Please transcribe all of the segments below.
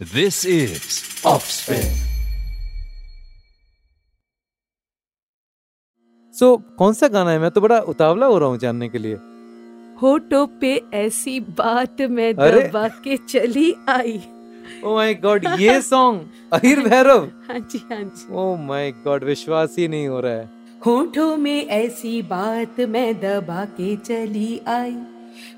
This is Offspin. So so, कौन सा गाना है? मैं तो बड़ा उतावला हो रहा हूँ जानने के लिए। होठों पे ऐसी बात मैं दबा के चली आई। ओ माय गॉड ये सॉन्ग अहिर भैरव। हाँ जी हाँ जी। ओ माय गॉड विश्वास ही नहीं हो रहा है। होठों में ऐसी बात मैं दबा के चली आई।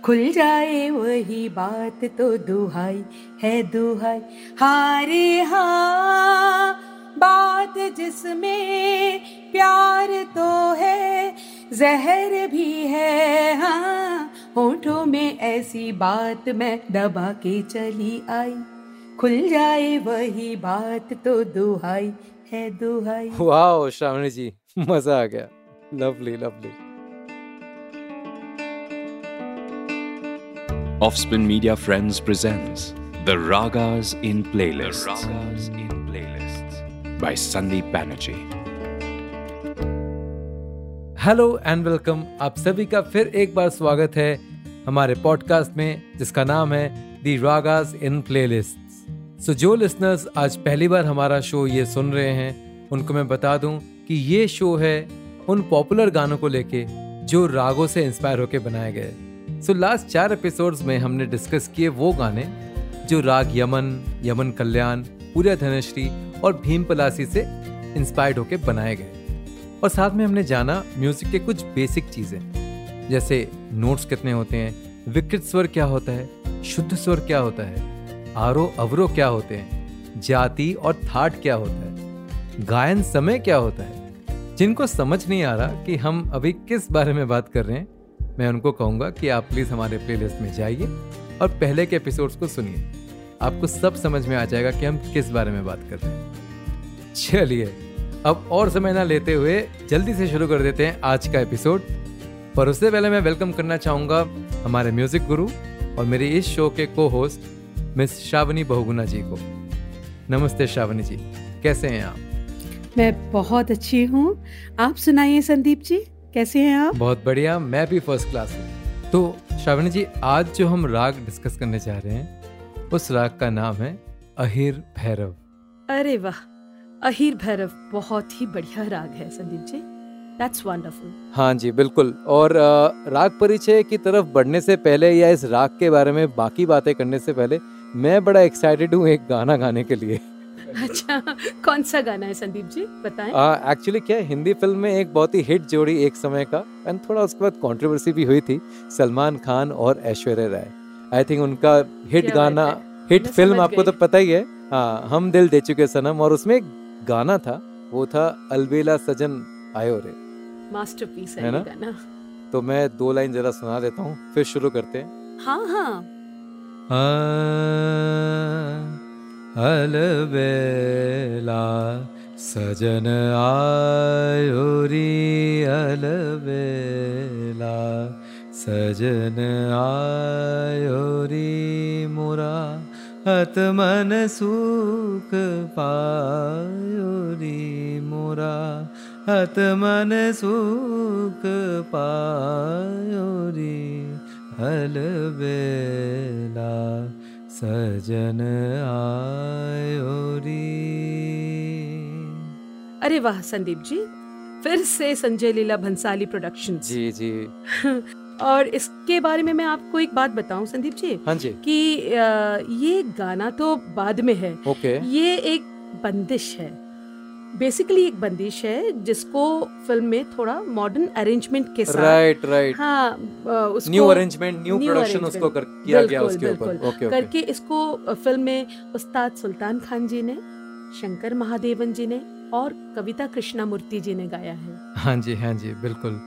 खुल जाए वही बात तो दुहाई है दुहाई। हारे हाँ बात जिसमें प्यार तो है, जहर भी है। हाँ होठों में ऐसी बात मैं दबा के चली आई। खुल जाए वही बात तो दुहाई है दुहाई। वाह श्रावणी जी, मज़ा आ गया। Lovely lovely Offspin Media Friends presents The Ragas in Playlists. The Ragas in Playlists by Sandeep Banerjee. Hello and welcome आप सभी का फिर एक बार स्वागत है हमारे पॉडकास्ट में जिसका नाम है दी रागास इन प्लेलिस्ट सो जो लिसनर्स आज पहली बार हमारा शो ये सुन रहे हैं उनको मैं बता दूँ कि ये शो है उन पॉपुलर गानों को लेके जो रागों से इंस्पायर होके बनाए गए सो लास्ट चार एपिसोड्स में हमने डिस्कस किए वो गाने जो राग यमन यमन कल्याण पूर्या धनश्री और भीम पलासी से इंस्पायर्ड होके बनाए गए। और साथ में हमने जाना म्यूज़िक के कुछ बेसिक चीज़ें, जैसे नोट्स कितने होते हैं, विकृत स्वर क्या होता है, शुद्ध स्वर क्या होता है आरो अवरो क्या होते हैं, जाति और थाट क्या होता है, गायन समय क्या होता है, जिनको समझ नहीं आ रहा कि हम अभी किस बारे में बात कर रहे हैं मैं उनको कहूँगा कि आप प्लीज़ हमारे प्लेलिस्ट में जाइए और पहले के एपिसोड्स को सुनिए। आपको सब समझ में आ जाएगा कि हम किस बारे में बात कर रहे हैं। चलिए, अब और समय ना लेते हुए जल्दी से शुरू कर देते हैं आज का एपिसोड पर उससे पहले मैं वेलकम करना चाहूँगा हमारे म्यूज़िक गुरु और मेरे इस शो के को होस्ट मिस श्रावणी बहुगुना जी को। नमस्ते श्रावणी जी, कैसे हैं आप? मैं बहुत अच्छी हूँ। आप सुनाइए संदीप जी। कैसे हैं आप? बहुत बढ़िया मैं भी फ़र्स्ट क्लास हूँ। तो श्रावणी जी आज जो हम राग डिस्कस करने जा रहे हैं उस राग का नाम है अहिर भैरव। अरे वाह अहिर भैरव बहुत ही बढ़िया राग है संदीप जी। दैट्स वंडरफुल हाँ जी बिल्कुल। और राग परिचय की तरफ़ बढ़ने से पहले या इस राग के बारे में बाकी बातें करने से पहले मैं बड़ा एक्साइटेड हूँ एक गाना गाने के लिए। अच्छा कौन सा गाना है संदीप जी? बताएँ। एक्चुअली क्या हिंदी फ़िल्म में एक बहुत ही हिट जोड़ी एक समय का एंड थोड़ा उसके बाद कंट्रोवर्सी भी हुई थी सलमान खान और ऐश्वर्या राय। आई थिंक उनका हिट गाना हिट फ़िल्म आपको तो पता ही है। हाँ हम दिल दे चुके सनम और उसमें एक गाना था वो था अलबेला सजन आयो रे। मास्टरपीस है है ना? गाना। तो मैं दो लाइन जरा सुना देता हूँ फिर शुरू करते हैं हाँ। हाँ। अलबेला सजन आयो रे अलबेला सजन आयो रे मोरा हत मन सुख पायो रे मोरा हत मन सुख पायो रे अलबेला सजन आयोरी अरे वाह संदीप जी। फिर से संजय लीला भंसाली प्रोडक्शन जी जी। और इसके बारे में मैं आपको एक बात बताऊँ संदीप जी। हाँ जी। कि ये गाना तो बाद में है। ओके। ये एक बंदिश है। बेसिकली एक बंदिश है जिसको फ़िल्म में थोड़ा मॉडर्न अरेंजमेंट के साथ राइट राइट हाँ उसको न्यू अरेंजमेंट न्यू प्रोडक्शन उसको कर किया गया उसके ऊपर। ओके ओके करके इसको फ़िल्म में उस्ताद सुल्तान खान जी ने शंकर महादेवन जी ने और कविता कृष्णामूर्ति जी ने गाया है। हाँ जी हाँ जी बिल्कुल।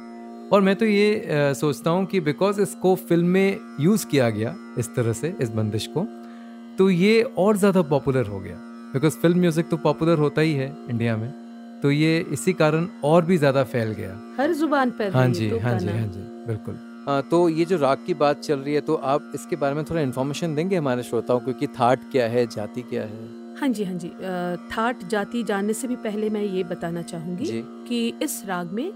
और मैं तो ये अ, सोचता हूँ कि बिकॉज़ इसको फ़िल्म में यूज़ किया गया इस तरह से इस बंदिश को तो ये और ज़्यादा पॉपुलर हो गया। बिकॉज़ फ़िल्म म्यूज़िक तो पॉपुलर होता ही है इंडिया में। तो ये इसी कारण और भी ज़्यादा फैल गया। हर ज़ुबान पर हाँ जी तो हाँ जी हाँ जी बिल्कुल। हाँ तो ये जो राग की बात चल रही है तो आप इसके बारे में थोड़ा इन्फॉर्मेशन देंगे हमारे श्रोताओं को कि थाट क्या है जाति क्या है? हाँ जी हाँ जी। थाट जाति जानने से भी पहले मैं ये बताना चाहूँगी कि इस राग में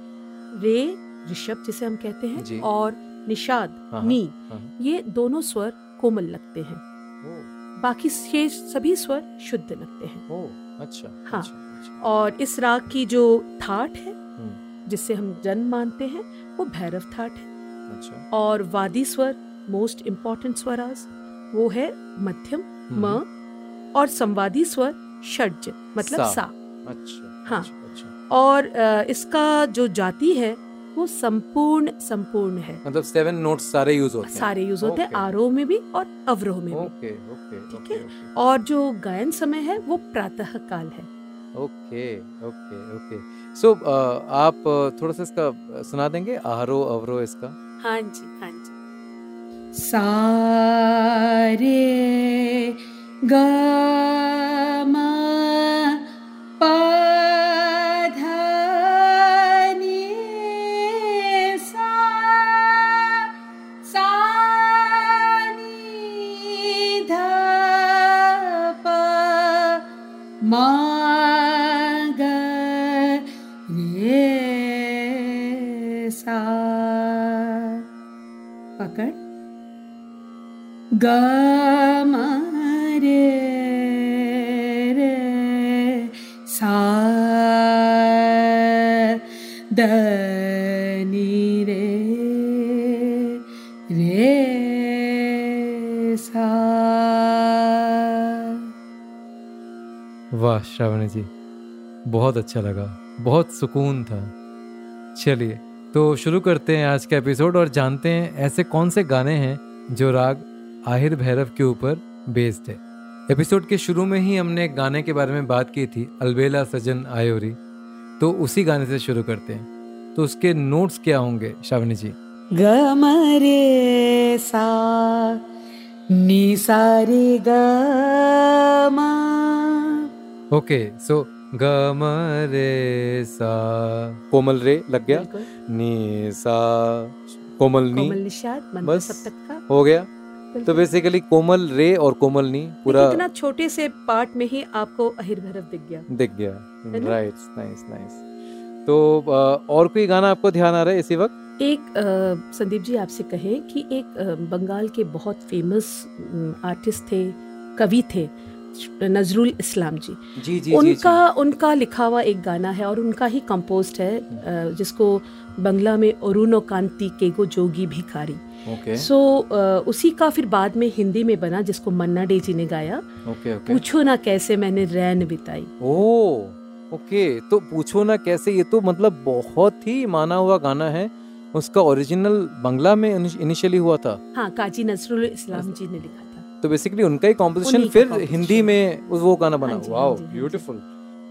रे ऋषभ जिसे हम कहते हैं और निषाद हाँ, नी हाँ। ये दोनों स्वर कोमल लगते हैं। बाकी शेष सभी स्वर शुद्ध लगते हैं ओ अच्छा हाँ। अच्छा, अच्छा। और इस राग की जो थाट है हम्म, जिससे हम जन्म मानते हैं वो भैरव थाट है अच्छा और वादी स्वर मोस्ट इम्पोर्टेंट स्वराज वो है मध्यम हम्म, म और संवादी स्वर षड्ज मतलब सा। सा, अच्छा हाँ। अच्छा, अच्छा और इसका जो जाति है वो संपूर्ण संपूर्ण है। मतलब सेवन नोट्स सारे यूज़ होते हैं। सारे यूज़ होते हैं आरोह में भी और अवरोह में भी। ओके ओके ठीक है? और जो गायन समय है वो प्रातः काल है ओके ओके ओके सो आप uh, थोड़ा सा इसका uh, सुना देंगे? आरो अवरो इसका? हाँ जी हाँ जी। सारे ग बहुत अच्छा लगा बहुत सुकून था। चलिए तो शुरू करते हैं आज का एपिसोड और जानते हैं ऐसे कौन से गाने हैं जो राग आहिर भैरव के ऊपर बेस्ड है। एपिसोड के शुरू में ही हमने एक गाने के बारे में बात की थी अलबेला सजन आयोरी। तो उसी गाने से शुरू करते हैं। तो उसके नोट्स क्या होंगे श्रावणी जी? ग सा नि सा रे ओके सो ग म रे सा। कोमल रे लग गया? नी सा कोमल नी। कोमल निषाद बस। सप्तक का। हो गया। तो बेसिकली कोमल रे और कोमल नी पूरा इतना छोटे से पार्ट में ही आपको अहिर भैरव दिख गया। दिख गया। राइट नाइस नाइस तो और कोई गाना आपको ध्यान आ रहा है इसी वक्त? एक संदीप जी आपसे कहें कि एक बंगाल के बहुत फ़ेमस आर्टिस्ट थे कवि थे। नजरुल इस्लाम जी। जी जी उनका जी, जी. उनका लिखा हुआ एक गाना है और उनका ही कंपोस्ट है जिसको बंगला में अरुणो कांति केगो जोगी भिखारी। ओके। सो उसी का फिर बाद में हिंदी में बना जिसको मन्ना डे जी ने गाया। Okay okay. पूछो ना कैसे मैंने रैन बिताई। ओ ओके तो पूछो ना कैसे ये तो मतलब बहुत ही माना हुआ गाना है। उसका ओरिजिनल बंगला में इनिशियली हुआ था। हाँ काजी नजरुल इस्लाम जी ने लिखा तो बेसिकली उनका ही कॉम्पोजिशन फिर हिंदी में वो गाना बना। हाँ वाओ हाँ हाँ जी। ब्यूटीफुल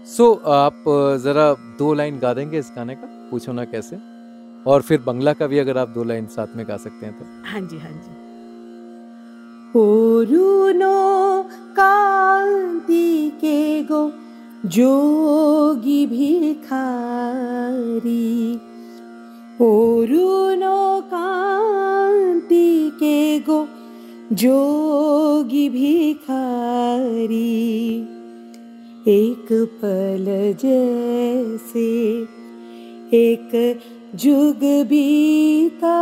सो आप जरा दो लाइन गा देंगे इस गाने का पूछो ना कैसे। और फिर बंगला का भी अगर आप दो लाइन साथ में गा सकते हैं तो। हाँ जी हाँ जी। ओरुनो कांति के गो जोगी भिखारी। ओरुनो कांति के गो जोगी भिखारी, एक पल जैसे एक जुग बीता,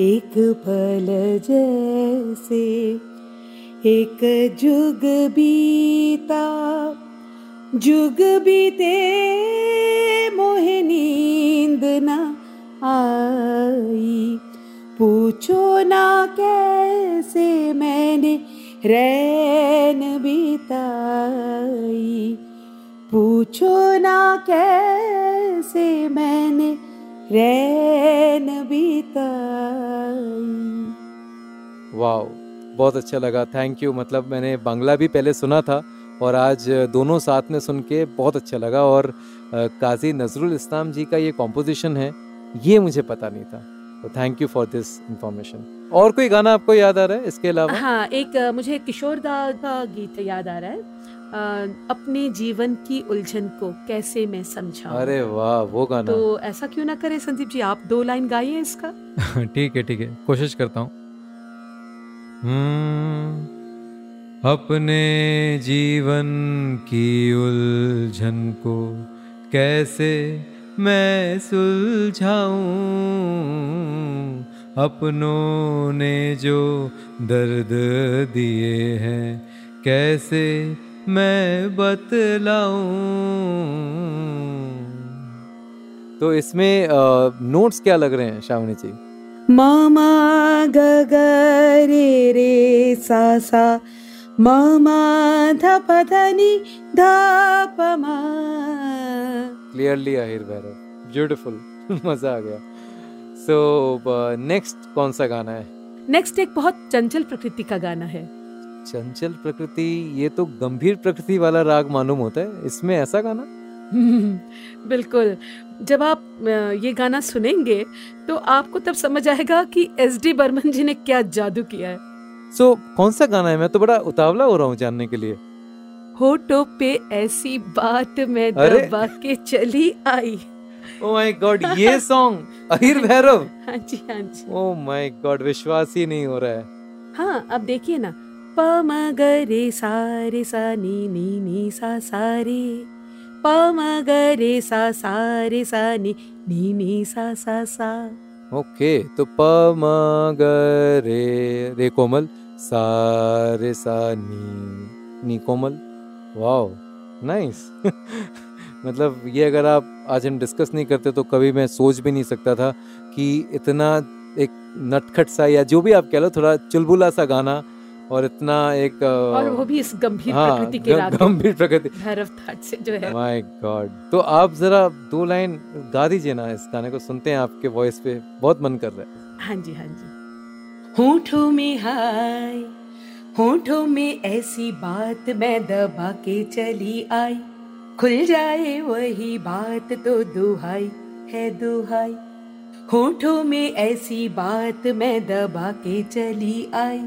एक पल जैसे एक जुग बीता। जुग बीते मोहे नींद न आई पूछो ना कैसे मैंने रैन बिताई? पूछो ना कैसे मैंने रैन बिताई? वाओ, बहुत अच्छा लगा। थैंक यू मतलब मैंने बांग्ला भी पहले सुना था और आज दोनों साथ में सुन के बहुत अच्छा लगा और काजी नजरुल इस्लाम जी का ये कॉम्पोजिशन है, ये मुझे पता नहीं था। तो thank you for this information और कोई गाना आपको याद आ रहा है इसके अलावा? हाँ एक मुझे किशोर दा का गीत याद आ रहा है। अ, अपने जीवन की उलझन को कैसे मैं समझाऊं? अरे वाह वो गाना। तो ऐसा क्यों ना करे संदीप जी आप दो लाइन गाइए इसका। ठीक है ठीक है कोशिश करता हूँ। हम्म, अपने जीवन की उलझन को कैसे मैं सुलझाऊं अपनों ने जो दर्द दिए हैं। कैसे मैं बतलाऊं? तो इसमें नोट्स क्या लग रहे हैं शावनी जी? मामा ग रे रे सा सा मामा ध प ध नि ध प मा क्लियरली आहिर भैरव ब्यूटीफुल मज़ा आ गया सो नेक्स्ट कौन सा गाना है नेक्स्ट एक बहुत चंचल प्रकृति का गाना है चंचल प्रकृति ये तो गंभीर प्रकृति वाला राग मालूम होता है इसमें ऐसा गाना बिल्कुल जब आप ये गाना सुनेंगे तो आपको तब समझ आएगा कि एस डी बर्मन जी ने क्या जादू किया है सो so, कौन सा गाना है मैं तो बड़ा उतावला हो रहा हूँ जानने के लिए होटो पे ऐसी बात मैं दबा के चली आई। ओ माय गॉड ये सॉन्ग अहिर भैरव। हाँ जी हाँ जी। ओ माय गॉड विश्वास ही नहीं हो रहा है। हाँ अब देखिए ना। प म ग रे सा रे सा नी नी नी सा सा रे। प म ग रे सा सा रे सा नी नी नी सा सा सा। ओके तो प म ग रे रे कोमल सा रे सा नी नी कोमल। Wow nice. मतलब ये अगर आप आज हम डिस्कस नहीं करते तो कभी मैं सोच भी नहीं सकता था कि इतना एक नटखट सा या जो भी आप कह लो थोड़ा चुलबुला सा गाना और इतना एक और वो भी इस गंभीर हाँ, प्रकृति के राग गंभीर प्रकृति। भैरव थाट से जो है। माय गॉड तो आप जरा दो लाइन गा दीजिए ना इस गाने को सुनते हैं आपके वॉइस पे बहुत मन कर रहा है। हाँ जी हाँ जी। होठों में हाय होठों में ऐसी बात मैं दबा के चली आई। खुल जाए वही बात तो दुहाई है दुहाई। होठों में ऐसी बात मैं दबा के चली आई।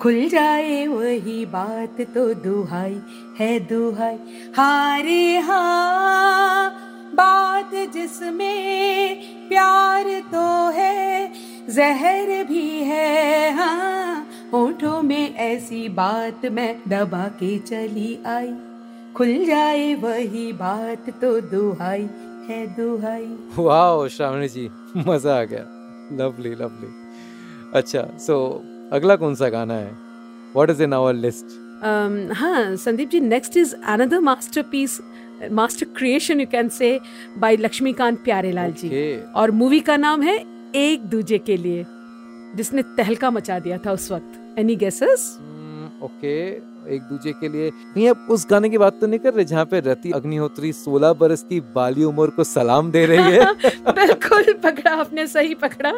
खुल जाए वही बात तो दुहाई है दुहाई। हारे हाँ बात जिसमें प्यार तो है, जहर भी है हाँ। होठों में ऐसी बात मैं दबा के चली आई। खुल जाए वही बात तो दुहाई है दुहाई। वाह श्रावणी जी मज़ा आ गया। लवली लवली अच्छा सो so, अगला कौन सा गाना है? What is in our list हाँ Sandeep ji next is another masterpiece master creation you can say by Laxmikant Pyarelal okay. जी और मूवी का नाम है एक दूजे के लिए जिसने तहलका मचा दिया था उस वक्त। एनी गेसेस ओके एक दूसरे के लिए। कहीं आप उस गाने की बात तो नहीं कर रहे जहाँ पे रति अग्निहोत्री सोलह बरस की बाली उम्र को सलाम दे रही है। बिल्कुल पकड़ा आपने सही पकड़ा।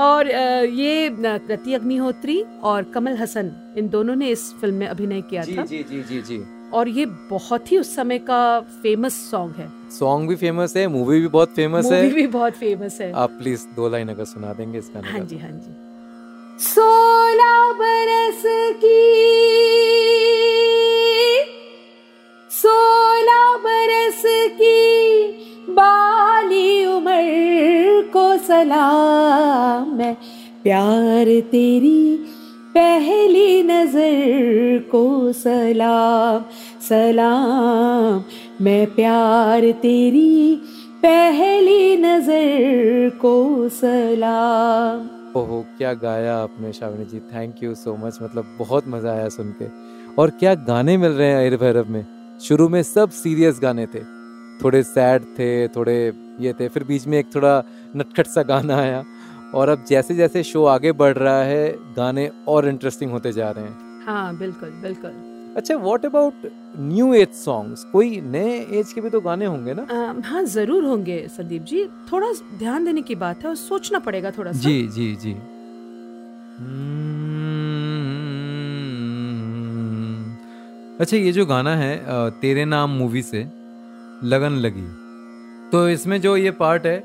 और ये रति अग्निहोत्री और कमल हसन इन दोनों ने इस फ़िल्म में अभिनय किया जी, था। जी जी जी जी। और ये बहुत ही उस समय का फ़ेमस सॉन्ग है। सॉन्ग भी फ़ेमस है मूवी भी बहुत फ़ेमस है। मूवी भी बहुत फ़ेमस है। आप प्लीज़ दो लाइन अगर सुना देंगे इस गाने हाँ जी हाँ जी। सोलह बरस की। सोलह बरस की बाली उम्र को सलाम मैं प्यार तेरी पहली नज़र को सलाम सलाम। मैं प्यार तेरी पहली नज़र को सलाम। ओहो, क्या गाया आपने Shravani ji? Thank you so much मतलब बहुत मज़ा आया सुन के और क्या गाने मिल रहे हैं आयर भैरव में? शुरू में सब सीरियस गाने थे। थोड़े सैड थे, थोड़े ये थे, फिर बीच में एक थोड़ा नटखट सा गाना आया। और अब जैसे जैसे शो आगे बढ़ रहा है, गाने और इंटरेस्टिंग होते जा रहे हैं। हाँ बिल्कुल बिल्कुल। अच्छा what about new age songs कोई नए एज के भी तो गाने होंगे ना? आ, हाँ ज़रूर होंगे संदीप जी। थोड़ा ध्यान देने की बात है और सोचना पड़ेगा थोड़ा सा। जी जी जी। अच्छा ये जो गाना है तेरे नाम मूवी से लगन लगी। तो इसमें जो ये पार्ट है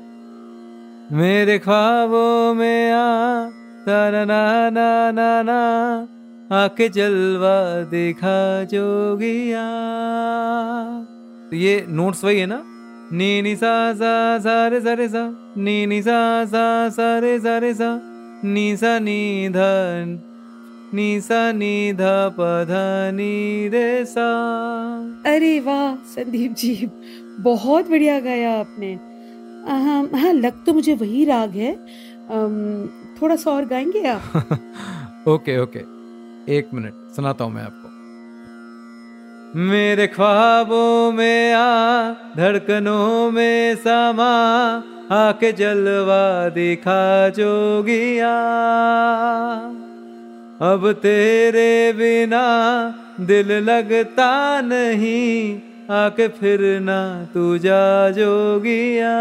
मेरे ख्वाबों में आ तारा ना ना ना ना। आके जलवा देखा जोगिया। तो ये नोट्स वही है ना? नी नी सा सा सा रे सा रे सा। नी नी सा सा सा रे सा रे सा। नी सा नी ध नी सा नी ध प ध नी रे सा। अरे वाह संदीप जी बहुत बढ़िया गाया आपने। हाँ हाँ लग तो मुझे वही राग है। थोड़ा सा और गाएँगे आप? Okay okay. एक मिनट, सुनाता हूँ मैं आपको। मेरे ख्वाबों में आ, धड़कनों में समा, आके जलवा दिखा जोगिया। अब तेरे बिना दिल लगता नहीं, आके फिर ना तू जा जोगिया।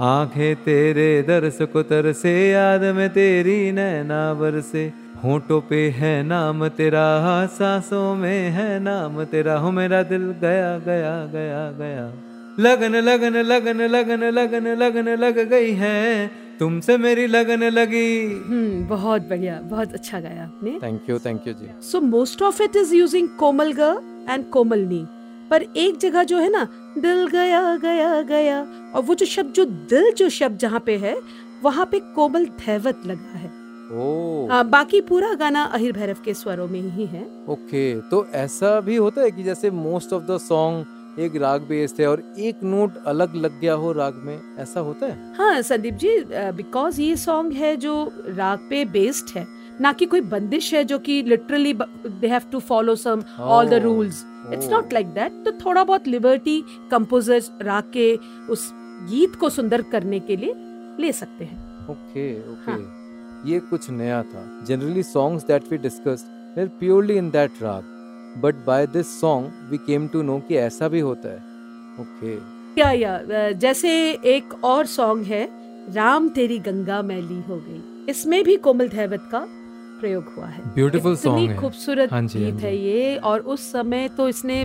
आँखें तेरे दर्श को तरसे याद में तेरी नैना बरसे होठों पे है नाम तेरा सांसों में है नाम तेरा। हो मेरा दिल गया गया गया गया। लगन लगन लगन लगन लगन लगन लग गई है। तुमसे मेरी लगन लगी। हम्म बहुत बढ़िया बहुत अच्छा गाया आपने। Thank you thank you ji. So most of it is using कोमल ग एंड कोमल नी पर एक जगह जो है ना दिल गया गया गया और वो जो शब्द जो दिल जो शब्द जहाँ पे है वहाँ पे कोमल धैवत लगा है। ओ आ, बाकी पूरा गाना अहिर भैरव के स्वरों में ही है। ओके तो ऐसा भी होता है कि जैसे मोस्ट ऑफ़ द सॉन्ग एक राग बेस्ड है और एक नोट अलग लग गया हो राग में ऐसा होता है? हाँ संदीप जी बिकॉज़ ये सॉन्ग है जो राग पे बेस्ड है ना कि कोई बंदिश है जो कि literally they have to follow some all the. Rules it's not like that तो थोड़ा बहुत लिबर्टी कंपोजर्स राग के उस गीत को सुंदर करने के लिए ले सकते हैं। ओके ओके हाँ। ये कुछ नया था। Generally songs that we discussed were purely in that राग but by this song we came to know कि ऐसा भी होता है। ओके या या जैसे एक और सॉन्ग है राम तेरी गंगा मैली हो गई। इसमें भी कोमल धैवत का प्रयोग हुआ है। ब्यूटीफुल सॉन्ग है। खूबसूरत हाँ जी, हाँ गीत है ये और उस समय तो इसने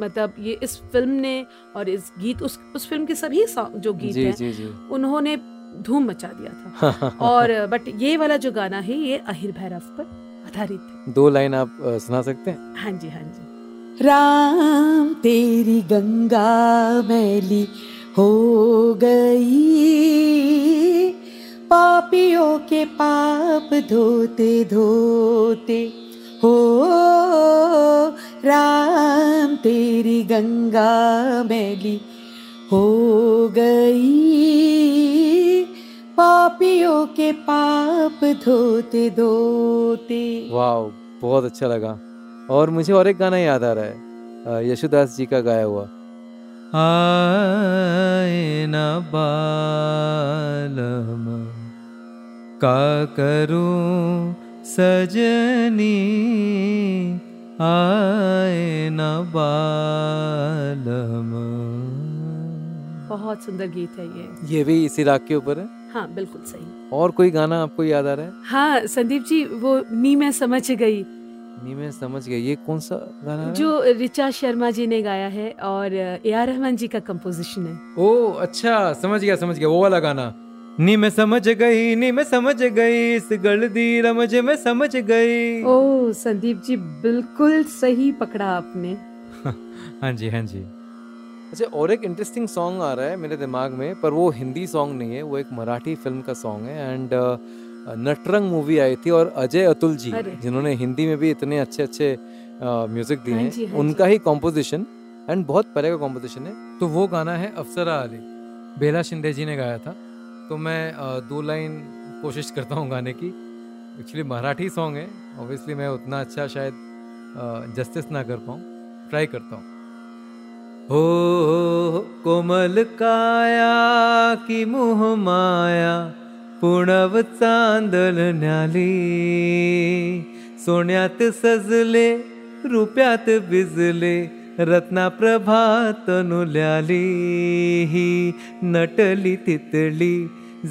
मतलब ये इस फ़िल्म ने और इस गीत उस उस फ़िल्म के सभी जो गीत जी हैं जी जी। उन्होंने धूम मचा दिया था। और बट ये वाला जो गाना है ये अहिर भैरव पर आधारित है। दो लाइन आप सुना सकते हैं? हाँ जी हाँ जी। राम तेरी गंगा मैली हो गई। पापियों के पाप धोते धोते। हो राम तेरी गंगा मैली। हो गई पापियों के पाप धोते धोते। वाह बहुत अच्छा लगा। और मुझे और एक गाना याद आ रहा है यशुदास जी का गाया हुआ। आए न बालम का करूँ सजनी आए न बालम बहुत सुंदर गीत है ये। ये भी इसी राग के ऊपर है? हाँ बिल्कुल सही। और कोई गाना आपको याद आ रहा है? हाँ संदीप जी वो नी मैं समझ गई। नी मैं समझ गई। ये कौन सा गाना है? जो रिचा शर्मा जी ने गाया है और ए आर रहमान जी का कंपोजिशन है। ओ अच्छा समझ गया समझ गया वो वाला गाना। नी मैं समझ गई नी मैं समझ गई इस गलदी रमज में समझ गई। ओ संदीप जी बिल्कुल सही पकड़ा आपने। हाँ जी हाँ जी। अच्छा और एक इंटरेस्टिंग सॉन्ग आ रहा है मेरे दिमाग में पर वो हिंदी सॉन्ग नहीं है वो एक मराठी फ़िल्म का सॉन्ग है एंड नटरंग मूवी आई थी और अजय अतुल जी जिन्होंने हिंदी में भी इतने अच्छे अच्छे म्यूज़िक दिए हाँ हैं। हाँ उनका ही कॉम्पोजिशन एंड बहुत परे का कॉम्पोजिशन है। तो वो गाना है अफसरा अली बेला शिंदे जी ने गाया था। तो मैं दो लाइन कोशिश करता हूँ गाने की। एक्चुअली मराठी सॉन्ग है, ऑब्वियसली मैं उतना अच्छा शायद जस्टिस ना कर पाऊँ, ट्राई करता हूँ। हो कोमल काया की मुह माया, पुणव चांदल न्याली, सोन्यात सजले, रुप्यात भिजले रनाप्रभा हि नटली तितली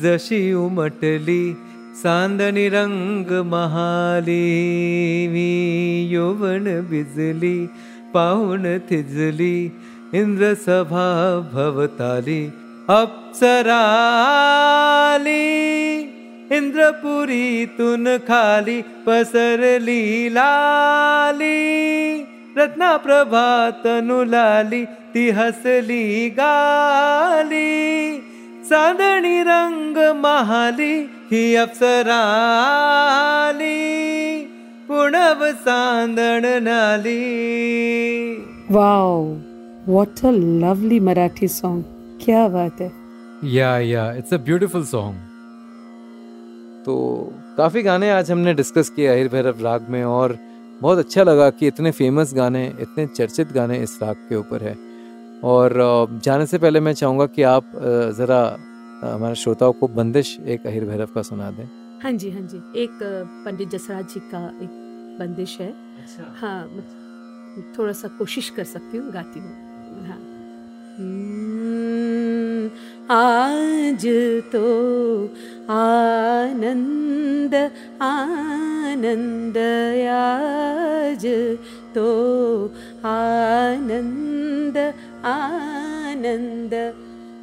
जशी उमटली चांदनी रंग महाली यौवन बिजली पाहुण थिजली इन्द्रसभा भवताली अप्सराली इन्द्र तुन खाली पसरली लाली रत्ना प्रभात नुलाली ती हसली गाली चांदणी रंग महाली ही अप्सराली। पुणव चांदण नाली। Wow what a lovely Marathi song क्या बात है। या yeah, it's a beautiful song. तो काफ़ी गाने आज हमने डिस्कस किए अहिर भैरव राग में और बहुत अच्छा लगा कि इतने फ़ेमस गाने इतने चर्चित गाने इस राग के ऊपर है। और जाने से पहले मैं चाहूँगा कि आप ज़रा हमारे श्रोताओं को बंदिश एक अहिर भैरव का सुना दें। हाँ जी हाँ जी। एक पंडित जसराज जी का एक बंदिश है। अच्छा। हाँ थोड़ा सा कोशिश कर सकती हूँ गाती हूँ। हाँ। हम्म, आज तो आनन्द आनन्दयाज तो। आनन्द आनन्द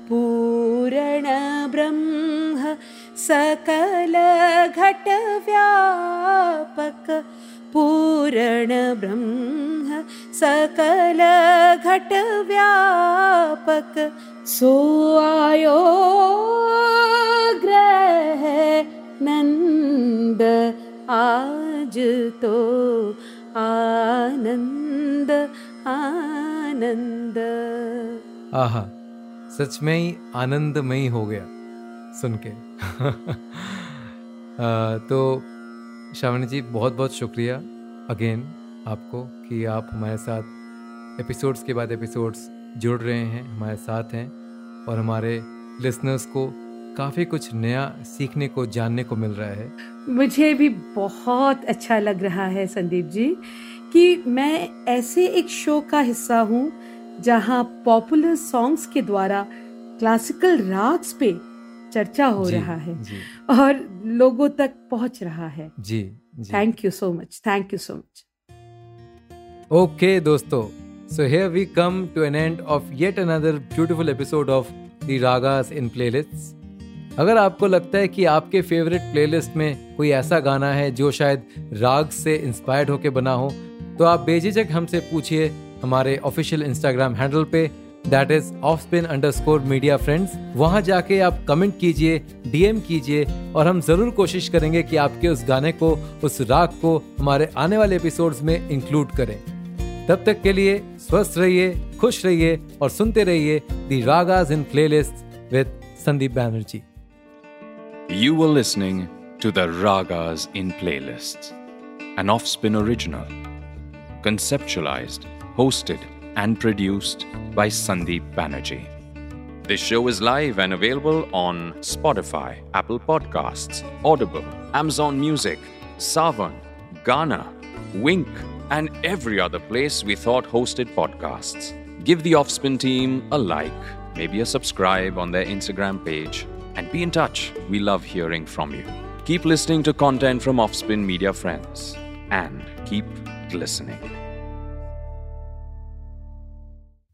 पूरणब्रह्म सकलघटव्यापक पूरणब्रह्म सकलघटव्यापक सो आयो ग्रह नंद आज तो आनंद आनंद आहा, सच में ही आनंदमयी हो गया, सुन के। तो श्रावणी जी बहुत बहुत शुक्रिया अगेन आपको कि आप हमारे साथ एपिसोड्स के बाद एपिसोड्स जुड़ रहे हैं हमारे साथ हैं और हमारे लिसनर्स को काफ़ी कुछ नया सीखने को जानने को मिल रहा है। मुझे भी बहुत अच्छा लग रहा है संदीप जी कि मैं ऐसे एक शो का हिस्सा हूँ जहाँ पॉपुलर सॉन्ग्स के द्वारा क्लासिकल राग्स पे चर्चा हो रहा है और लोगों तक पहुँच रहा है। जी thank you so much thank you so much okay दोस्तों। So here we come to an end of yet another beautiful episode of the ragas in playlists अगर आपको लगता है कि आपके फेवरेट प्लेलिस्ट में कोई ऐसा गाना है जो शायद राग से इंस्पायर्ड होकर बना हो तो आप बेझिझक हमसे पूछिए हमारे ऑफिशियल इंस्टाग्राम हैंडल पे that is off spin underscore media friends वहाँ जाके आप कमेंट कीजिए डीएम कीजिए और हम ज़रूर कोशिश करेंगे कि आपके उस गाने को, उस राग को हमारे आने वाले एपिसोड्स में इंक्लूड करें। तब तक के लिए स्वस्थ रहिए खुश रहिए और सुनते रहिए the Ragas in playlist with Sandeep Banerjee You were listening to the Ragas in Playlists, an Offspin original, conceptualized, hosted, and produced by Sandeep Banerjee. This show is live and available on Spotify, Apple Podcasts, Audible, Amazon Music, Savan, Ghana, Wink, and every other place we thought hosted podcasts. Give the Offspin team a like, maybe a subscribe on their Instagram page, and be in touch. We love hearing from you. Keep listening to content from Offspin Media Friends and keep listening.